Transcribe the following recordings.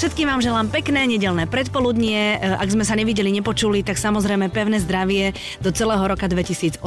Všetkým vám želám pekné nedelné predpoludnie. E, Ak sme sa nevideli, nepočuli, tak samozrejme pevné zdravie do celého roka 2018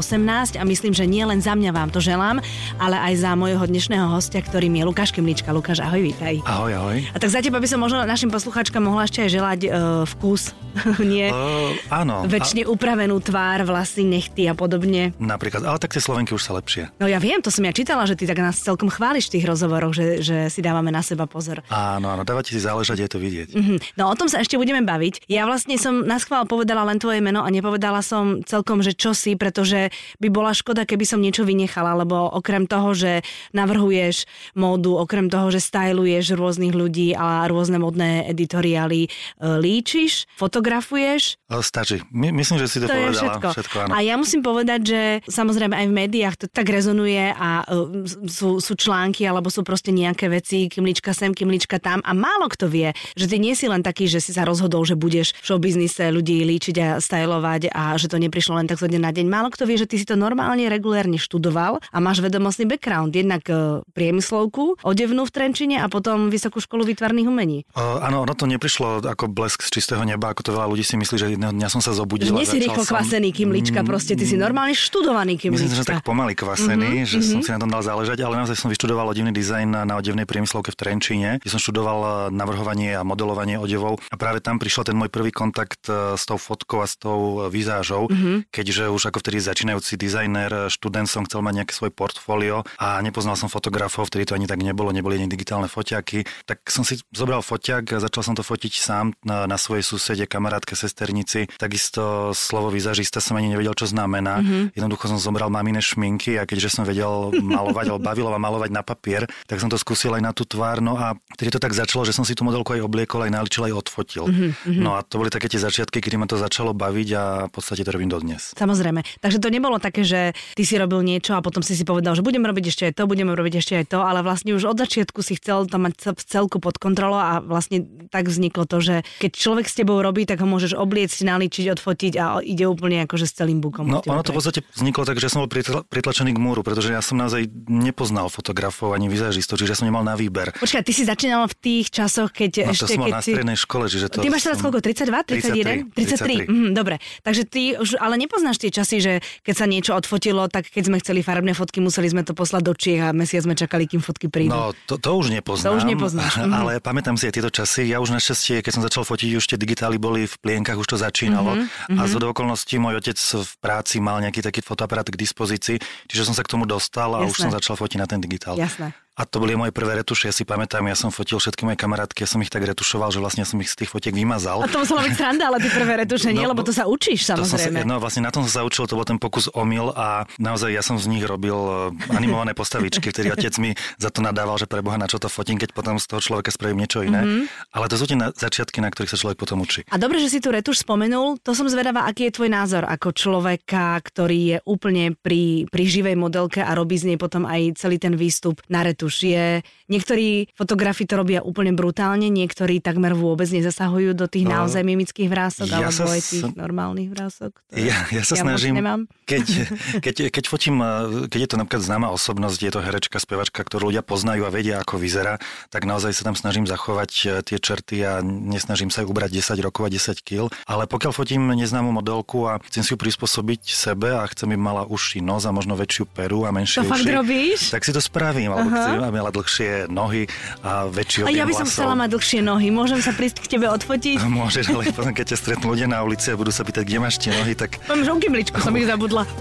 a myslím, že nie len za mňa vám to želám, ale aj za môjho dnešného hostia, ktorým je Lukáš Kimlička. Lukáš, ahoj, vítaj. Ahoj, ahoj. A tak za teba by som možno našim poslucháčkam mohla ešte aj želať uh, vkus, nie? Uh, áno. Väčšine upravenú tvár, vlasy, nechty a podobne. Napríklad, ale tak tie Slovenky už sa lepšie. No ja viem, to som ja čítala, že ty tak nás celkom chváliš v tých rozhovoroch, že, že si dávame na seba pozor. Áno, áno, dávate si záležať, je to vidieť. Mhm. No o tom sa ešte budeme baviť. Ja vlastne som na schvál povedala len tvoje meno a nepovedala som celkom, že čo si, pretože by bola škoda, keby som niečo vynechala, lebo okrem toho, že navrhuješ módu, okrem toho, že styluješ rôznych ľudí a rôzne modné editoriály, e, líčiš, fotografuješ. Ale stačí. My, myslím, že si to, To je povedala. všetko. všetko áno. A ja musím povedať, že samozrejme aj v médiách to tak rezonuje a uh, sú, sú články alebo sú proste nejaké veci, kimlička sem, kimlička tam a málo kto vie, že ty nie si len taký, že si sa rozhodol, že budeš v showbiznise ľudí líčiť a stylovať a že to neprišlo len tak zo dňa na deň. Málo kto vie, že ty si to normálne, regulérne študoval a máš vedomostný background. Jednak uh, priemyslovku, odevnú v Trenčine a potom Vysokú školu výtvarných umení. Uh, áno, ono to neprišlo ako blesk z čistého neba, ako to veľa ľudí si myslí, že jedného dňa som sa zobudil. Že nie si rýchlo som- kvasený kimlička, proste ty si normálne študovaný kimlička. Myslím, že tak pomaly kvasený, Mhm, že som si na tom dal záležať, ale naozaj som vyštudoval odevný dizajn na odevnej priemyslovke v Trenčíne, kde som študoval eh, navrhovanie a modelovanie odevov a práve tam prišiel ten môj prvý kontakt eh, s tou fotkou a s tou eh, vizážou, Mhm. keďže už ako vtedy začínajúci dizajner, študent som chcel mať nejaké svoje portfólio a nepoznal som fotografov, vtedy to ani tak nebolo, neboli ani digitálne foťaky, tak som si zobral foťak a začal som to fotiť sám na, na svojej susede, kamarátke, sesternici. Takisto slovo vizážista som ani nevedel, čo znamená. Mm-hmm. Jednoducho som zobral mamine šminky a keďže som vedel malovať, alebo bavilo ma malovať na papier, tak som to skúsil aj na tú tvár. No a vtedy to tak začalo, že som si tú modelku aj obliekol, aj naličil, aj odfotil. Mm-hmm. No a to boli také tie začiatky, kedy ma to začalo baviť a v podstate to robím dodnes. Samozrejme. Takže to nebolo také, že ty si robil niečo a potom si si povedal, že budem robiť ešte aj to, budeme robiť ešte aj to, ale vlastne už od začiatku si chcel to mať v celku pod kontrolou a vlastne tak vzniklo to, že keď človek s tebou robí, tak ho môžeš obliecť, naličiť, odfotiť a ide úplne akože s celým bukom. No ono to v podstate vzniklo tak, že som bol pritla- pritlačený k múru, pretože ja som naozaj nepoznal fotografov ani vizážistov, čiže som nemal na výber. Počkaj, ty si začínal v tých časoch, keď No, to ešte som bol keď na strednej škole, čiže to Ty máš teraz som... koľko? 32? 31? 33. 33. Mhm, dobre. Takže ty už ale nepoznáš tie časy, že keď sa niečo odfotilo, tak keď sme chceli farebné fotky, museli sme to poslať do Čiech a mesiac sme čakali, kým fotky prídu. No, to, to už nepoznám. To už nepoznáš, mhm. Ale pamätám si aj tieto časy. Ja už našťastie, keď som začal fotiť, už tie digitály boli v plienkach, už to začínalo. Mhm, A z okolností môj otec v práci mal nejaký taký fotoaparát k dispozícii, čiže som sa k tomu dostal a už Jasné. som začal fotiť na ten digitál. Jasné. A to boli moje prvé retuše, ja si pamätám, ja som fotil všetky moje kamarátky, ja som ich tak retušoval, že vlastne som ich z tých fotiek vymazal. A to musela byť sranda, ale ty prvé retuše nie, No, lebo to sa učíš To som sa, samozrejme. no vlastne na tom som sa učil, to bol ten pokus omyl a naozaj ja som z nich robil eh, animované postavičky, vtedy otec mi za to nadával, že preboha na čo to fotím, keď potom z toho človeka spravím niečo iné. Mm-hmm. Ale to sú tie na- začiatky, na ktorých sa človek potom učí. A dobre, že si tu retuš spomenul, to som zvedavá, aký je tvoj názor ako človeka, ktorý je úplne pri, pri živej modelke a robí z nej potom aj celý ten výstup na retuš. Je, niektorí fotografi to robia úplne brutálne, niektorí takmer vôbec nezasahujú do tých No, naozaj mimických vrások, ja alebo aj tých s- normálnych vrások. Ja, ja sa ja snažím, nemám. keď, keď, keď fotím, eh, keď je to napríklad známa osobnosť, je to herečka, spevačka, ktorú ľudia poznajú a vedia, ako vyzerá, tak naozaj sa tam snažím zachovať eh, tie črty a nesnažím sa ju ubrať 10 rokov a 10 kg. Ale pokiaľ fotím neznámu modelku a chcem si ju prispôsobiť sebe a chcem, aby mala uši nos a možno väčšiu peru a menšie To uši, robíš? tak si to spravím. Alebo chcem, aby mala dlhšie nohy a väčší A objem ja by som vlasov. chcela mať dlhšie nohy. Môžem sa prísť k tebe odfotiť? Môžeš, ale potom keď ťa stretnú ľudia na ulici a budú sa pýtať, kde máš tie nohy, tak Mám žonkymličku, som ich zabudla.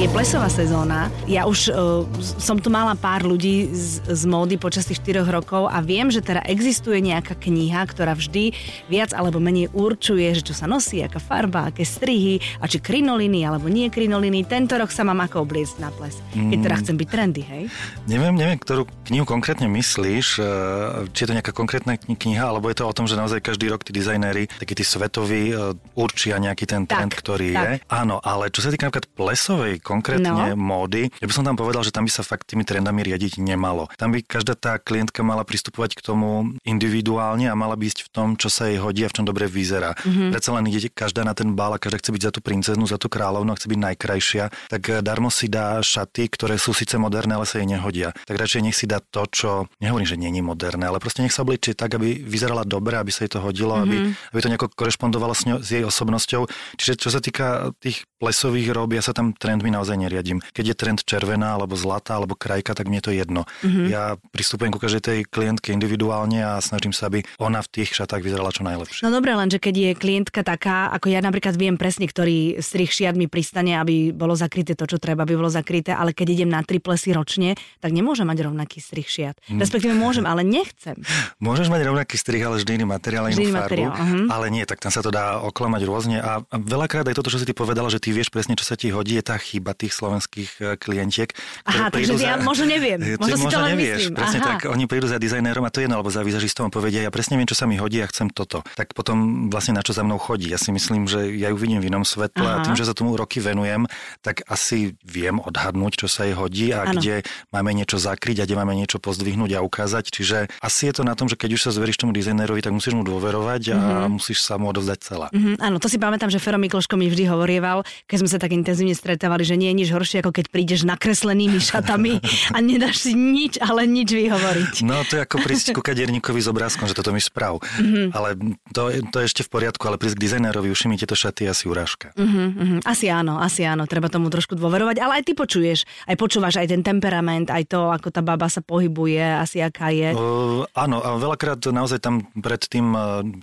Je plesová sezóna. Ja už uh, som tu mala pár ľudí z, z módy počas tých 4 rokov a viem, že teda existuje nejaká kniha, ktorá vždy viac alebo menej určuje, že čo sa nosí, aká farba, aké strihy a či krinoliny alebo nie krinoliny. Tento rok sa mám ako obliecť na ples. Keď teda chcem byť trendy, hej? Neviem, neviem, ktorú knihu konkrétne myslíš, eh, či je to nejaká konkrétna kni- kniha, alebo je to o tom, že naozaj každý rok tí dizajnéri, takí tí svetoví, eh, určia nejaký ten trend, Tak, ktorý tak. je. Áno, ale čo sa týka napríklad plesovej konkrétne no. módy, ja by som tam povedal, že tam by sa fakt tými trendami riadiť nemalo. Tam by každá tá klientka mala pristupovať k tomu individuálne a mala by ísť v tom, čo sa jej hodí a v čom dobre vyzerá. Mm-hmm. Predsa len ide každá na ten bál a každá chce byť za tú princeznu, za tú kráľovnu a chce byť najkrajšia, tak eh, darmo si dá šaty, ktoré sú síce moderné, ale sa jej nehodia. Tak radšej nech si dá to, čo nehovorím, že není moderné, ale proste nech sa obličie tak, aby vyzerala dobre, aby sa jej to hodilo, mm-hmm. aby, aby to nejako korešpondovalo s, ňou, s jej osobnosťou. Čiže čo sa týka tých plesových rob, ja sa tam trendmi naozaj neriadím. Keď je trend červená, alebo zlatá, alebo krajka, tak mne je to jedno. Mm-hmm. Ja pristupujem ku každej tej klientke individuálne a snažím sa, aby ona v tých šatách vyzerala čo najlepšie. No dobre, lenže keď je klientka taká, ako ja napríklad viem presne, ktorý strich šiat mi pristane, aby bolo zakryté to, čo treba, aby bolo zakryté, ale keď idem na tri plesy ročne, tak nemôžem mať rovnaký strich šiat. Mm. Respektíve môžem, ale nechcem. Môžeš mať rovnaký strich, ale vždy iný materiál, inú farbu. Materiál, uh-huh. Ale nie, tak tam sa to dá oklamať rôzne a veľakrát aj toto, čo si ty povedala, že ty vieš presne, čo sa ti hodí, je tá chyba tých slovenských e, klientiek. Aha, takže za... ja možno neviem. Možno si to len nevieš. Myslím. Presne Aha. tak, oni prídu za dizajnérom a to je jedno, alebo za výzažistom a povedia, ja presne viem, čo sa mi hodí a chcem toto. Tak potom vlastne na čo za mnou chodí. Ja si myslím, že ja ju vidím v inom svetle Aha. a tým, že sa tomu roky venujem, tak asi viem odhadnúť, čo sa jej hodí a ano. kde máme niečo zakryť a kde máme niečo pozdvihnúť a ukázať. Čiže asi je to na tom, že keď už sa zveríš tomu dizajnérovi, tak musíš mu dôverovať a mm-hmm. musíš sa mu odovzdať celá. Mm-hmm, áno, to si pamätám, že Fero Mikloško mi vždy hovorieval, keď sme sa tak intenzívne stretávali, že nie je nič horšie, ako keď prídeš nakreslenými šatami a nedáš si nič, ale nič vyhovoriť. No to je ako prísť ku kaderníkovi s obrázkom, že toto mi sprav. Mm-hmm. Ale to, to je ešte v poriadku, ale prísť k dizajnérovi, už mi tieto šaty asi urážka. Mm-hmm, asi áno, asi áno, treba tomu trošku dôverovať, ale aj ty počuješ, aj počúvaš aj ten temperament, aj to, ako tá baba sa pohybuje, asi aká je. Uh, áno, a veľakrát naozaj tam pred tým,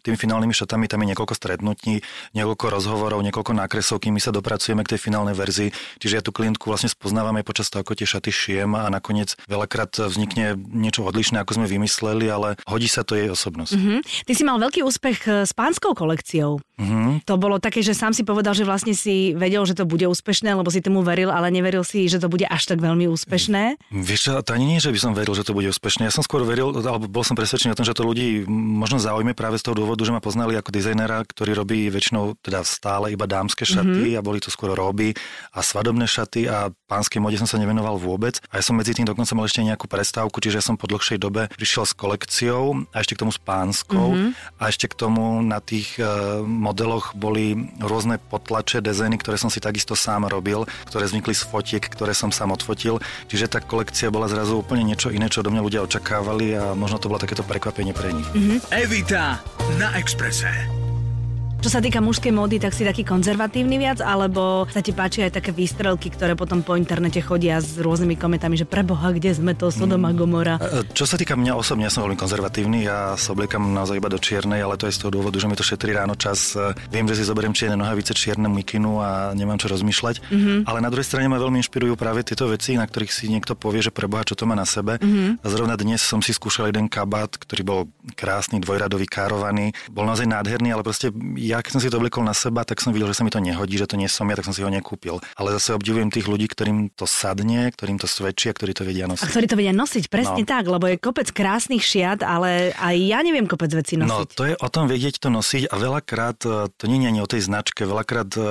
tými finálnymi šatami tam je niekoľko stretnutí, niekoľko rozhovorov, niekoľko nákresov, kým my sa dopracujeme k tej finálnej verzii. Čiže ja tú klientku vlastne spoznávame počas toho, ako tie šaty šijem a nakoniec veľakrát vznikne niečo odlišné, ako sme vymysleli, ale hodí sa to jej osobnosť. Mm-hmm. Ty si mal veľký úspech eh, s pánskou kolekciou. Mm-hmm. To bolo také, že sám si povedal, že vlastne si vedel, že to bude úspešné, lebo si tomu veril, ale neveril si, že to bude až tak veľmi úspešné. Vieš čo, to ani nie, že by som veril, že to bude úspešné. Ja som skôr veril, alebo bol som presvedčený o tom, že to ľudí možno zaujme práve z toho dôvodu, že ma poznali ako dizajnera, ktorý robí väčšinou teda stále iba dámske šaty mm-hmm. a boli to skôr roby a svadobné šaty a pánskej mode som sa nevenoval vôbec. A ja som medzi tým dokonca mal ešte nejakú prestávku, čiže ja som po dlhšej dobe prišiel s kolekciou a ešte k tomu s pánskou mm-hmm. a ešte k tomu na tých uh, modeloch boli rôzne potlače, dezajny, ktoré som si takisto sám robil, ktoré vznikli z fotiek, ktoré som sám odfotil. Čiže tá kolekcia bola zrazu úplne niečo iné, čo do mňa ľudia očakávali a možno to bolo takéto prekvapenie pre nich. Mm-hmm. Evita na Exprese. Čo sa týka mužskej módy, tak si taký konzervatívny viac, alebo sa ti páči aj také výstrelky, ktoré potom po internete chodia s rôznymi komentami, že preboha, kde sme to, Sodoma mm. Gomora. Čo sa týka mňa osobne, ja som veľmi konzervatívny, ja sa obliekam naozaj iba do čiernej, ale to je z toho dôvodu, že mi to šetrí ráno čas. Viem, že si zoberiem čierne nohavice, čierne mikinu a nemám čo rozmýšľať. Mm-hmm. Ale na druhej strane ma veľmi inšpirujú práve tieto veci, na ktorých si niekto povie, že preboha, čo to má na sebe. Mm-hmm. A zrovna dnes som si skúšal jeden kabát, ktorý bol krásny, dvojradový, károvaný. Bol naozaj nádherný, ale proste ja keď som si to oblikol na seba, tak som videl, že sa mi to nehodí, že to nie som ja, tak som si ho nekúpil. Ale zase obdivujem tých ľudí, ktorým to sadne, ktorým to svedčí a ktorí to vedia nosiť. A ktorí to vedia nosiť, presne no. tak, lebo je kopec krásnych šiat, ale aj ja neviem kopec vecí nosiť. No, to je o tom vedieť to nosiť a veľakrát e, to nie je ani o tej značke, veľakrát e,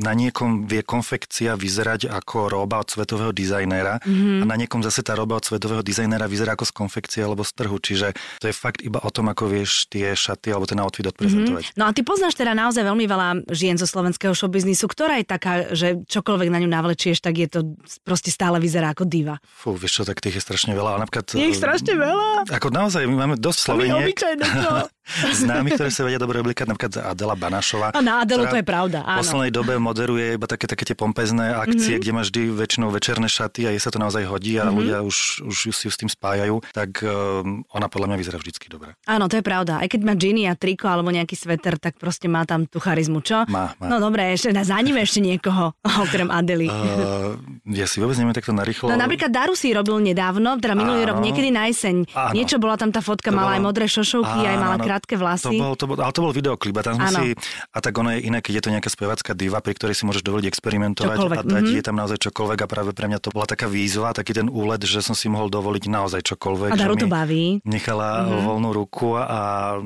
na niekom vie konfekcia vyzerať ako roba od svetového dizajnéra mm-hmm. a na niekom zase tá roba od svetového dizajnéra vyzerá ako z konfekcie alebo z trhu. Čiže to je fakt iba o tom, ako vieš tie šaty alebo ten outfit odprezentovať. Mm-hmm. No a ty poznáš teda naozaj veľmi veľa žien zo slovenského showbiznisu, ktorá je taká, že čokoľvek na ňu navlečieš, tak je to proste stále vyzerá ako diva. Fú, vieš čo, tak tých je strašne veľa. A napríklad, je ich strašne veľa. Ako naozaj, my máme dosť Sloveniek. známy, ktoré sa vedia dobre oblikať, napríklad Adela Banašová. A na Adelu to je pravda, áno. V poslednej dobe moderuje iba také, také tie pompezné akcie, mm-hmm. kde máš vždy väčšinou večerné šaty a jej sa to naozaj hodí a mm-hmm. ľudia už, už si ju s tým spájajú, tak um, ona podľa mňa vyzerá vždycky dobre. Áno, to je pravda. Aj keď má džiny a triko alebo nejaký sveter, tak proste má tam tú charizmu, čo? Má, má. No dobre, ešte na za ním ešte niekoho, okrem Adely. Uh, ja si vôbec neviem takto narýchlo. No napríklad Daru si robil nedávno, teda minulý áno, rok, niekedy na jeseň. Áno. Niečo bola tam tá fotka, to mala aj modré šošovky, áno, aj mala krátke vlasy. To bol, to bol, ale to bol videoklip a tam sme ano. si, a tak ono je iné, keď je to nejaká spevacká diva, pri ktorej si môžeš dovoliť experimentovať čokoľvek. a dať mm-hmm. je tam naozaj čokoľvek a práve pre mňa to bola taká výzva, taký ten úlet, že som si mohol dovoliť naozaj čokoľvek. A Daru to baví. Nechala mm-hmm. voľnú ruku a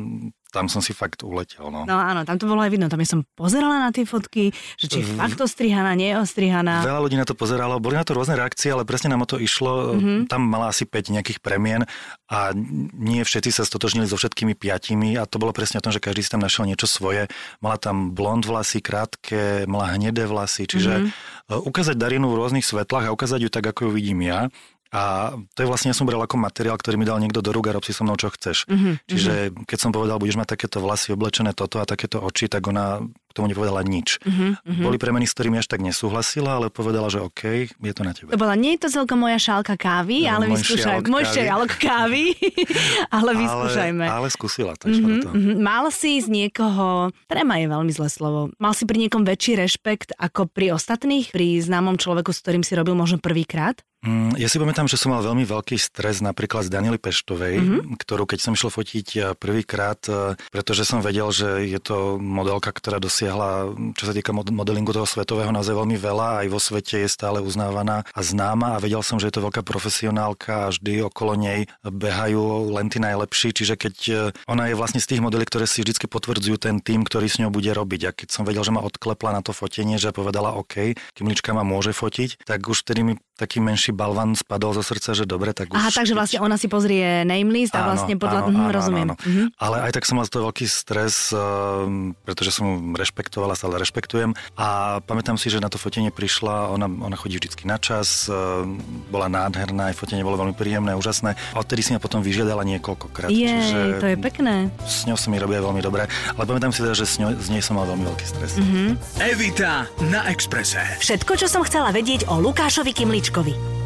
tam som si fakt uletel. No. no áno, tam to bolo aj vidno. Tam ja som pozerala na tie fotky, že či je fakt ostrihaná, neostrihaná. Veľa ľudí na to pozeralo, boli na to rôzne reakcie, ale presne nám o to išlo. Mm-hmm. Tam mala asi 5 nejakých premien a nie všetci sa stotožnili so všetkými piatimi a to bolo presne o tom, že každý si tam našiel niečo svoje. Mala tam blond vlasy, krátke, mala hnedé vlasy, čiže mm-hmm. ukázať Darinu v rôznych svetlách a ukázať ju tak, ako ju vidím ja a to je vlastne, ja som bral ako materiál, ktorý mi dal niekto do rúk a rob si so mnou, čo chceš. Mm-hmm. Čiže keď som povedal, budeš mať takéto vlasy oblečené toto a takéto oči, tak ona k tomu nepovedala nič. Mm-hmm. Boli premeny, s ktorými až tak nesúhlasila, ale povedala, že OK, je to na tebe. To bola, nie je to celkom moja šálka kávy, no, ale vyskúšaj, môj šialok kávy, ale vyskúšajme. Ale, ale skúsila, to mm-hmm, to. Mm-hmm. Mal si z niekoho, trema je veľmi zlé slovo, mal si pri niekom väčší rešpekt ako pri ostatných, pri známom človeku, s ktorým si robil možno prvýkrát? Mm, ja si pamätám, že som mal veľmi veľký stres napríklad z Daniely Peštovej, mm-hmm. ktorú keď som išiel fotiť eh, prvýkrát, eh, pretože som vedel, že je to modelka, ktorá dosiahla, čo sa týka modelingu toho svetového, naozaj veľmi veľa, aj vo svete je stále uznávaná a známa a vedel som, že je to veľká profesionálka a vždy okolo nej behajú len tí najlepší, čiže keď eh, ona je vlastne z tých modelí, ktoré si vždy potvrdzujú ten tým, ktorý s ňou bude robiť. A keď som vedel, že ma odklepla na to fotenie, že povedala OK, Kimlička ma môže fotiť, tak už vtedy mi taký menší taký balvan spadol zo srdca, že dobre, tak už... Aha, takže vlastne ona si pozrie name list a vlastne podľa... Áno, áno, rozumiem. Áno, áno. Mhm. Ale aj tak som mal z toho veľký stres, uh, pretože som rešpektovala, stále rešpektujem. A pamätám si, že na to fotenie prišla, ona, ona chodí vždycky na čas, uh, bola nádherná, aj fotenie bolo veľmi príjemné, úžasné. A odtedy si ma potom vyžiadala niekoľkokrát. Jej, čiže to je pekné. S ňou sa mi robia veľmi dobre, ale pamätám si teda, že s ňou, z nej som mal veľmi veľký stres. Mm-hmm. Evita na Exprese. Všetko, čo som chcela vedieť o Lukášovi Kimličkovi.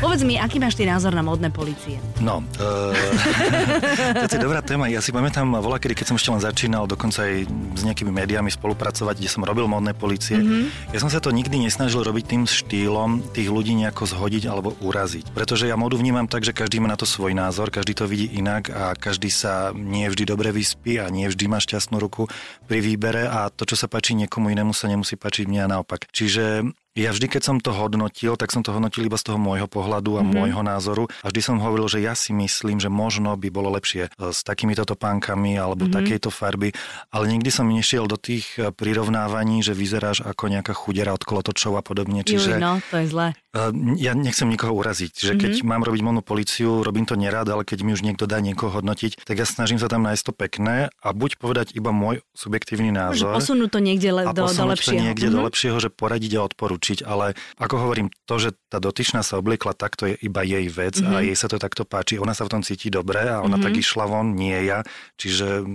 Povedz mi, aký máš ty názor na modné policie? No, uh, to je dobrá téma. Ja si pamätám, voľa kedy, keď som ešte len začínal, dokonca aj s nejakými médiami spolupracovať, kde som robil modné policie. Mm-hmm. Ja som sa to nikdy nesnažil robiť tým štýlom tých ľudí nejako zhodiť alebo uraziť. Pretože ja modu vnímam tak, že každý má na to svoj názor, každý to vidí inak a každý sa nie vždy dobre vyspí a nie vždy má šťastnú ruku pri výbere a to, čo sa páči niekomu inému, sa nemusí páčiť mne a naopak. Čiže ja vždy, keď som to hodnotil, tak som to hodnotil iba z toho môjho pohľadu a mm-hmm. môjho názoru. A vždy som hovoril, že ja si myslím, že možno by bolo lepšie e, s takýmito topánkami alebo mm-hmm. takejto farby, ale nikdy som nešiel do tých e, prirovnávaní, že vyzeráš ako nejaká chudera od kolotočov a podobne. Čiže, Juj, no, to je zlé. E, ja nechcem nikoho uraziť, že keď mm-hmm. mám robiť monú policiu, robím to nerád, ale keď mi už niekto dá niekoho hodnotiť, tak ja snažím sa tam nájsť to pekné a buď povedať iba môj subjektívny názor. Posunúť to niekde le- do, do lepšieho. to niekde mm-hmm. do lepšieho, že poradiť a odporučiť učiť, ale ako hovorím, to, že tá dotyčná sa obliekla takto, je iba jej vec mm-hmm. a mhm. jej sa to takto páči. Ona sa v tom cíti dobre a ona mm-hmm. tak išla von, nie ja. Čiže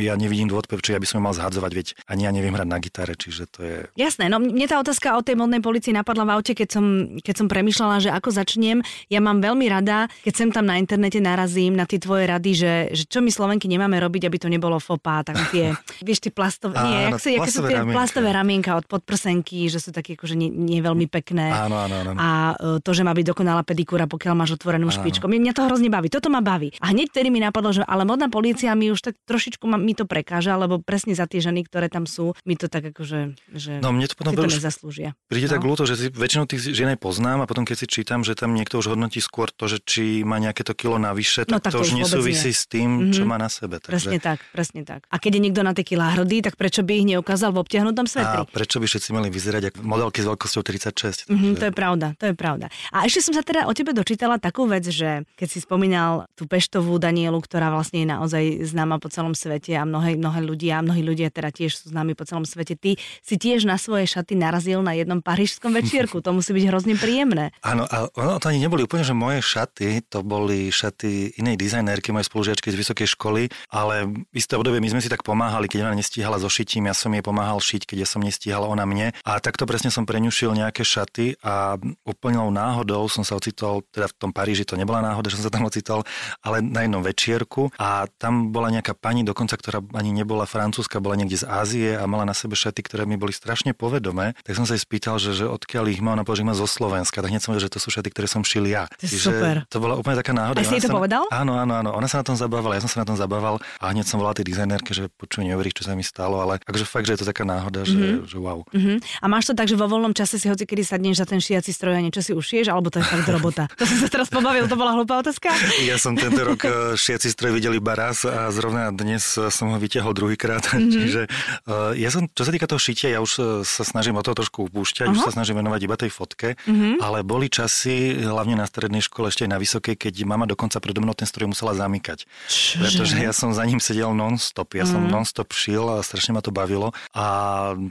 ja nevidím dôvod, prečo ja by som mal zhadzovať, veď ani ja neviem hrať na gitare, čiže to je... Jasné, no mne tá otázka o tej modnej policii napadla v aute, keď som, keď som premyšľala, že ako začnem. Ja mám veľmi rada, keď sem tam na internete narazím na tie tvoje rady, že, že čo my Slovenky nemáme robiť, aby to nebolo fopa, tak tie, vieš, tie plastové, nie, jak sú, plastové, sú tie ramienka. plastové ramienka od podprsenky, že sú také akože nie, nie veľmi pekné. Áno, áno, áno. A e, to, že má byť dokonalá pedikúra, pokiaľ máš otvorenú špičku. Mňa to hrozne baví, toto ma baví. A hneď vtedy mi napadlo, že ale modná policia mi už tak trošičku ma, mi to prekáža, lebo presne za tie ženy, ktoré tam sú, mi to tak akože, že no, mne to potom si to nezaslúžia. Príde no? tak ľúto, že si väčšinou tých žien aj poznám a potom keď si čítam, že tam niekto už hodnotí skôr to, že či má nejaké to kilo navyše, tak, no, tak to, to už nesúvisí nie. s tým, mm-hmm. čo má na sebe. Takže... Presne tak, presne tak. A keď je niekto na tie kilá hrdý, tak prečo by ich neukázal v obtiahnutom svetri? A prečo by všetci mali vyzerať ako modelky s veľkosťou 36? Takže... Mm-hmm, to je pravda, to je pravda. A ešte som sa teda o tebe dočítala takú vec, že keď si spomínal tú peštovú Danielu, ktorá vlastne je naozaj známa po celom svete a mnohé, mnohé ľudia, mnohí ľudia teda tiež sú známi po celom svete. Ty si tiež na svoje šaty narazil na jednom parížskom večierku. To musí byť hrozne príjemné. Áno, ale ono to ani neboli úplne, že moje šaty, to boli šaty inej dizajnérky, mojej spolužiačky z vysokej školy, ale v isté obdobie my sme si tak pomáhali, keď ona nestíhala so šitím, ja som jej pomáhal šiť, keď ja som nestíhala ona mne. A takto presne som preňušil nejaké šaty a úplnou náhodou som sa ocitol, teda v tom Paríži to nebola náhoda, že som sa tam ocitol, ale na jednom večierku a tam bola nejaká pani dokonca, ktorá ani nebola francúzska, bola niekde z Ázie a mala na sebe šaty, ktoré mi boli strašne povedomé, tak som sa jej spýtal, že, že odkiaľ ich má, ona povedala, že má zo Slovenska. Tak hneď som vedel, že to sú šaty, ktoré som šil ja. To je super. To bola úplne taká náhoda. A si jej to povedal? Áno, áno, áno. Ona sa na tom zabávala, ja som sa na tom zabával a hneď som volal tej dizajnerke, že počuj, neuveríš, čo sa mi stalo, ale akože fakt, že je to taká náhoda, že, mm-hmm. že wow. Uh-huh. A máš to tak, že vo voľnom čase si hoci kedy sadneš za ten šiaci stroj a niečo si ušieš, alebo to je fakt robota? To som sa teraz pobavil, to bola hlupá otázka. Ja som tento rok eh, šiaci stroj videl iba raz a zrovna dnes eh, som ho vytiahol druhýkrát. Mm-hmm. Čiže uh, ja som, čo sa týka toho šitia, ja už sa snažím o to trošku upúšťať, uh-huh. už sa snažím venovať iba tej fotke, mm-hmm. ale boli časy, hlavne na strednej škole, ešte aj na vysokej, keď mama dokonca predo mnou ten stroj musela zamykať. Čože? Pretože ja som za ním sedel non-stop, ja mm-hmm. som mhm. non-stop šil a strašne ma to bavilo. A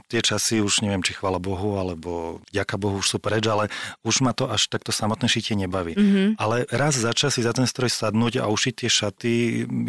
tie časy už neviem, či chvala Bohu, alebo ďaká Bohu už sú preč, ale už ma to až takto samotné šitie nebaví. Mm-hmm. Ale raz za čas si za ten stroj sadnúť a ušiť tie šaty,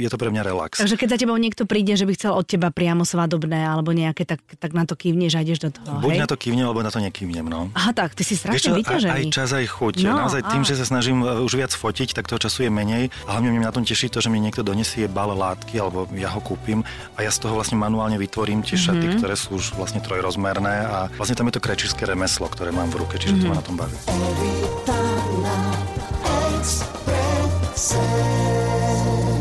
je to pre mňa relax. Takže keď za tebou niekto príde, že by chcel od teba priamo svadobné alebo nejaké, tak, tak na to kývneš a ideš do toho. Buď hej? na to kývnem, alebo na to nekývnem. No. Aha, tak, ty si strašne vyťažený. Aj čas, aj chuť. No, Naozaj tým, a... že sa snažím e, už viac fotiť, tak toho času je menej. A hlavne mi na tom teší to, že mi niekto donesie bal látky, alebo ja ho kúpim a ja z toho vlastne manuálne vytvorím tie mm-hmm. šaty, ktoré sú už vlastne trojrozmerné a vlastne tam je to krečírske remeslo, ktoré mám v ruke, čiže mm-hmm. to ma na tom baví.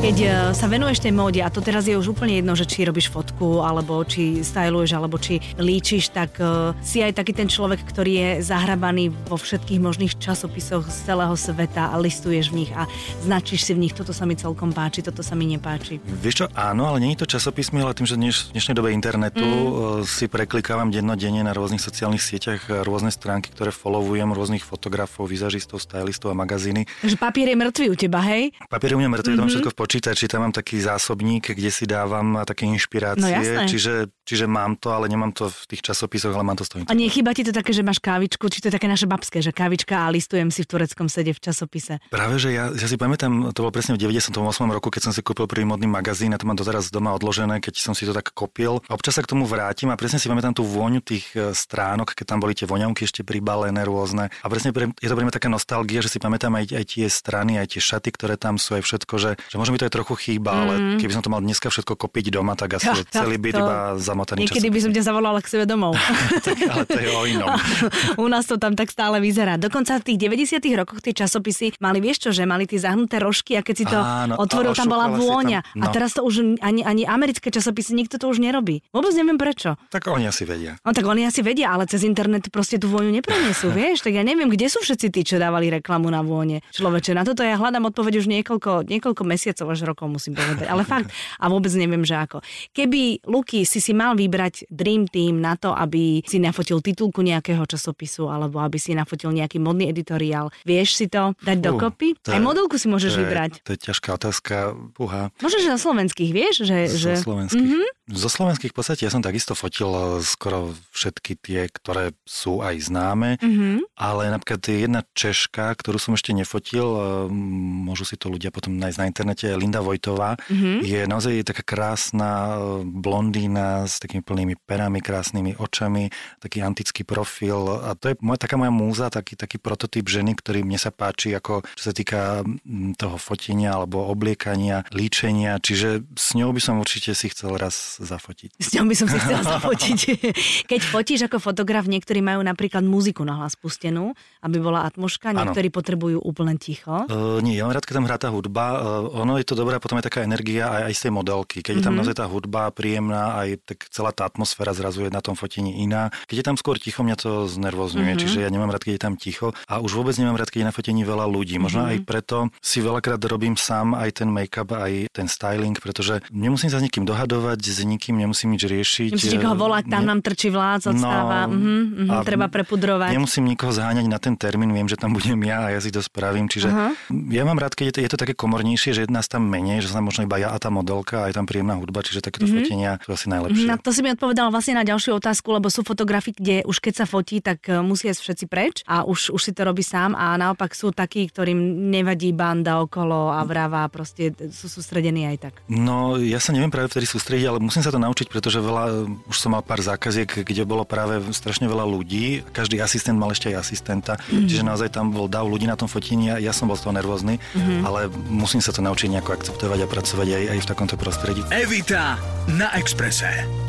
Keď e, sa venuješ tej móde, a to teraz je už úplne jedno, že či robíš fotku, alebo či styluješ, alebo či líčiš, tak uh, si aj taký ten človek, ktorý je zahrabaný vo všetkých možných časopisoch z celého sveta a listuješ v nich a značíš si v nich, toto sa mi celkom páči, toto sa mi nepáči. Vieš čo, áno, ale je to časopismy, ale tým, že dneš, v dnešnej dobe internetu mm. si preklikávam dennodenne na rôznych sociálnych sieťach rôzne stránky, ktoré followujem, rôznych fotografov, vizažistov, stylistov a magazíny. Takže papier je mŕtvý u teba, hej? Papier je u mňa mŕtvý, mm-hmm. všetko v počítači, tam mám taký zásobník, kde si dávam také inšpirácie, no, čiže, čiže mám to, ale nemám to v tých časopisoch, ale mám to toho A nechyba ti to také, že máš kávičku, či to je také naše babské, že kávička a listujem si v tureckom sede v časopise? Práve, že ja, ja si pamätám, to bolo presne v 98. roku, keď som si kúpil prvý modný magazín a to mám doteraz doma odložené, keď som si to tak kopil. A občas sa k tomu vrátim a presne si pamätám tú vôňu tých e, stránok, keď tam boli tie voňavky ešte pribalené rôzne. A presne je to pre mňa taká nostalgia, že si pamätám aj, aj tie strany, aj tie šaty, ktoré tam sú, aj všetko, že, že možno mi to aj trochu chýba, ale mm. keby som to mal dneska všetko kopiť doma, tak asi ja, celý byt to... iba zamotaný Niekedy časopisem. by som ťa zavolala k sebe domov. tak, ale to je o inom. U nás to tam tak stále vyzerá. Dokonca v tých 90 rokoch tie časopisy mali, vieš čo, že mali tie zahnuté rožky a keď si to Áno, otvoril, tam bola vôňa. Tam, no. A teraz to už ani, ani americké časopisy nikto to už nerobí. Vôbec neviem prečo. Tak oni asi vedia. No tak oni asi vedia, ale cez internet proste tú vôňu neprenesú, vieš? Tak ja neviem, kde sú všetci tí, čo dávali reklamu na vône. Človeče, na toto ja hľadám odpoveď už niekoľko, niekoľko mesiacov až rokov, musím povedať. Ale fakt, a vôbec neviem, že ako. Keby, Luky, si si mal vybrať Dream Team na to, aby si nafotil titulku nejakého časopisu, alebo aby si nafotil nejaký modný editoriál, vieš si to dať uh, dokopy? Aj modelku si môžeš to je, vybrať. To je ťažká otázka. Uha. Môžeš zo slovenských, vieš? Že, zo že... slovenských. Mm-hmm. Zo slovenských v podstate ja som takisto fotil eh, skoro všetky tie, ktoré sú aj známe, mm-hmm. ale napríklad jedna Češka, ktorú som ešte nefotil, eh, môžu si to ľudia potom nájsť na internete, Linda Vojtová, mm-hmm. je naozaj taká krásna eh, blondína s takými plnými perami, krásnymi očami, taký antický profil a to je moja, taká moja múza, taký, taký prototyp ženy, ktorý mne sa páči, ako čo sa týka mm, toho fotenia alebo obliekania, líčenia, čiže s ňou by som určite si chcel raz zafotiť. S ňou by som si chcela zafotiť. Keď fotíš ako fotograf, niektorí majú napríklad muziku na hlas pustenú, aby bola atmoška, niektorí ano. potrebujú úplne ticho. Uh, nie, ja mám rád, keď tam hrá tá hudba. Uh, ono je to dobré, potom je taká energia aj, aj z tej modelky. Keď mm-hmm. je tam mhm. naozaj tá hudba príjemná, aj tak celá tá atmosféra zrazu je na tom fotení iná. Keď je tam skôr ticho, mňa to znervozňuje, mm-hmm. čiže ja nemám rád, keď je tam ticho. A už vôbec nemám rád, keď je na fotení veľa ľudí. Možno mm-hmm. aj preto si veľakrát robím sám aj ten make-up, aj ten styling, pretože nemusím sa s nikým dohadovať, s nikým nemusím nič riešiť. Nemusíš nikoho volať, tam ne... nám trčí vlád, odstáva, no, uh-huh, uh-huh, treba prepudrovať. Nemusím nikoho zháňať na ten termín, viem, že tam budem ja a ja si to spravím. Čiže uh-huh. ja mám rád, keď je to, je to také komornejšie, že je nás tam menej, že sa možno iba ja a tá modelka a je tam príjemná hudba, čiže takéto uh-huh. fotenia sú asi najlepšie. Na to si mi odpovedala vlastne na ďalšiu otázku, lebo sú fotografie, kde už keď sa fotí, tak e, musia ísť všetci preč a už, už si to robí sám a naopak sú takí, ktorým nevadí banda okolo a vrava, proste sú sústredení aj tak. No, ja sa neviem práve vtedy sústrediť, ale musím sa to naučiť, pretože veľa, už som mal pár zákaziek, kde bolo práve strašne veľa ľudí, každý asistent mal ešte aj asistenta, mm-hmm. čiže naozaj tam bol dav ľudí na tom fotení a ja som bol z toho nervózny, mm-hmm. ale musím sa to naučiť nejako akceptovať a pracovať aj, aj v takomto prostredí. Evita na Exprese.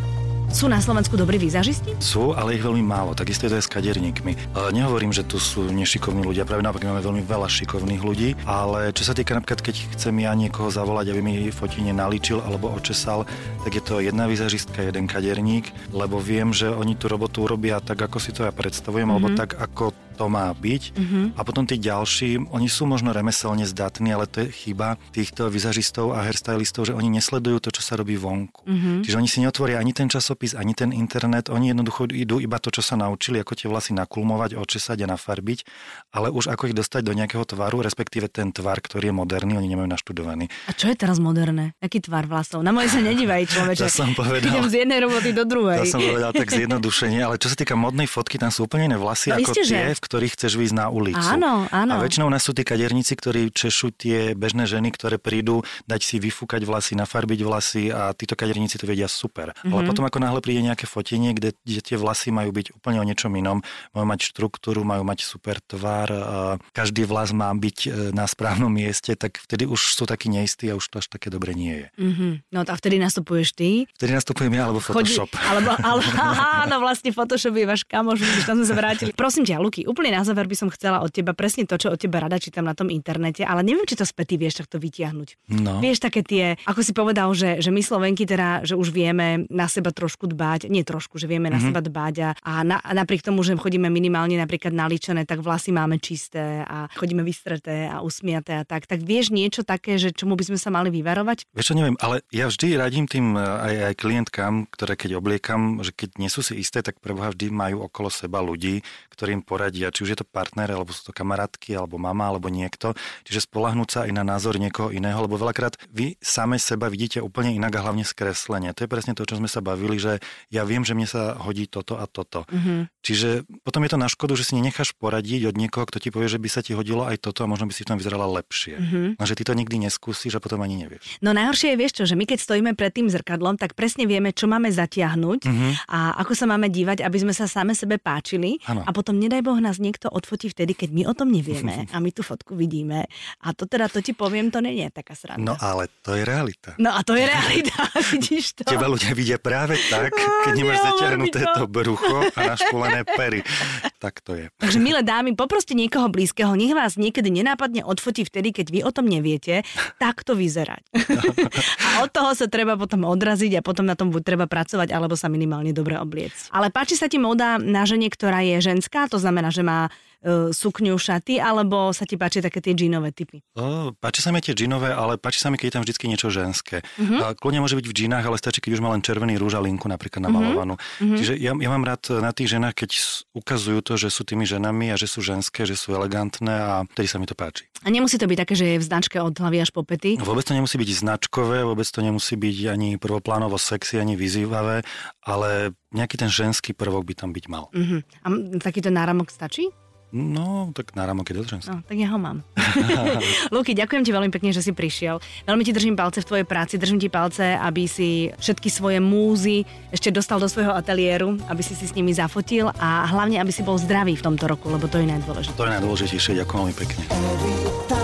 Sú na Slovensku dobrí výzažisti? Sú, ale ich veľmi málo. Takisto je to aj s kaderníkmi. Nehovorím, že tu sú nešikovní ľudia, práve naopak máme veľmi veľa šikovných ľudí, ale čo sa týka napríklad, keď chcem ja niekoho zavolať, aby mi fotenie naličil alebo očesal, tak je to jedna výzažistka, jeden kaderník, lebo viem, že oni tú robotu urobia tak, ako si to ja predstavujem, mm-hmm. alebo tak, ako to má byť. Mm-hmm. A potom tí ďalší, oni sú možno remeselne zdatní, ale to je chyba týchto vizažistov a hairstylistov, že oni nesledujú to, čo sa robí vonku. Mm-hmm. Čiže oni si neotvoria ani ten časopis, ani ten internet, oni jednoducho idú iba to, čo sa naučili, ako tie vlasy nakulmovať, očesať a nafarbiť, ale už ako ich dostať do nejakého tvaru, respektíve ten tvar, ktorý je moderný, oni nemajú naštudovaný. A čo je teraz moderné? Aký tvar vlasov? Na moje sa nedívaj, človeče. to som povedal. Idem z jednej roboty do druhej. To som povedal tak zjednodušenie, ale čo sa týka modnej fotky, tam sú úplne iné vlasy no, ako isté, tie, že? ktorých chceš výjsť na ulicu. Áno, áno. A väčšinou nás sú tí kaderníci, ktorí češú tie bežné ženy, ktoré prídu dať si vyfúkať vlasy, nafarbiť vlasy a títo kaderníci to vedia super. Mm-hmm. Ale mhm. potom ako náhle príde nejaké fotenie, kde, kde tie vlasy majú byť úplne o niečom inom, majú mať štruktúru, majú mať super tvar, každý vlas má byť e, na správnom mieste, tak vtedy už sú takí neistí a už to až také dobre nie je. Mm-hmm. No a vtedy nastupuješ ty? Vtedy nastupujem ja alebo Photoshop. Chodí, alebo, ale, aha, no vlastne Photoshop je váš kamoš, tam sme sa vrátili. Prosím ťa, Luky, úplne na záver by som chcela od teba presne to, čo od teba rada čítam na tom internete, ale neviem, či to späty vieš takto vytiahnuť. No. Vieš také tie, ako si povedal, že, že my Slovenky teda, že už vieme na seba trošku dbať, nie trošku, že vieme mm-hmm. na mhm. seba dbať a, a, na, a napriek tomu, že chodíme minimálne napríklad naličené, tak vlasy máme čisté a chodíme vystreté a usmiaté a tak. Tak vieš niečo také, že čomu by sme sa mali vyvarovať? Vieš čo, neviem, ale ja vždy radím tým e, aj, aj klientkám, ktoré keď obliekam, že keď nie sú si isté, tak preboha vždy majú okolo seba ľudí, ktorým poradia, či už je to partner, alebo sú to kamarátky, alebo mama, alebo niekto. Čiže spolahnúť sa aj na názor niekoho iného, lebo veľakrát vy same seba vidíte úplne inak a hlavne skreslenie. To je presne to, čo sme sa bavili, že ja viem, že mne sa hodí toto a toto. Mm-hmm. Čiže potom je to na škodu, že si nenecháš poradiť od niekoho, kto ti povie, že by sa ti hodilo aj toto a možno by si v tom vyzerala lepšie. Mm-hmm. No, že ty to nikdy neskúsiš a potom ani nevieš. No najhoršie je, vieš čo, že my keď stojíme pred tým zrkadlom, tak presne vieme, čo máme zatiahnuť mm-hmm. a ako sa máme dívať, aby sme sa same sebe páčili. Ano. A potom nedaj Boh nás niekto odfotí vtedy, keď my o tom nevieme a my tú fotku vidíme. A to teda, to ti poviem, to nie je taká sranda. No ale to je realita. No a to je realita, vidíš to. Teba ľudia vidia práve tak, keď nemáš zatiahnuté to brucho a našpulené pery. Tak to je. Takže milé dámy, poproste niekoho blízkeho, nech vás niekedy nenápadne odfotí vtedy, keď vy o tom neviete, tak to vyzerať. a od toho sa treba potom odraziť a potom na tom buď treba pracovať, alebo sa minimálne dobre obliecť. Ale páči sa ti moda na žene, ktorá je ženská, to znamená, že má sukňu, šaty, alebo sa ti páči také tie džínové typy? O, páči sa mi tie džínové, ale páči sa mi, keď je tam vždy niečo ženské. Uh-huh. Kľudne môže byť v džínach, ale stačí, keď už má len červený rúž a linku napríklad namalovanú. Uh-huh. Čiže ja, ja mám rád na tých ženách, keď ukazujú to, že sú tými ženami a že sú ženské, že sú elegantné a vtedy sa mi to páči. A nemusí to byť také, že je v značke od hlavy až po pety? Vôbec to nemusí byť značkové, vôbec to nemusí byť ani prvoplánovo sexy, ani vyzývavé, ale nejaký ten ženský prvok by tam byť mal. Uh-huh. A takýto náramok stačí? No, tak náramok je dosť No, tak ja ho mám. Luky, ďakujem ti veľmi pekne, že si prišiel. Veľmi ti držím palce v tvojej práci, držím ti palce, aby si všetky svoje múzy ešte dostal do svojho ateliéru, aby si si s nimi zafotil a hlavne, aby si bol zdravý v tomto roku, lebo to je najdôležitejšie. To je najdôležitejšie, ďakujem veľmi pekne.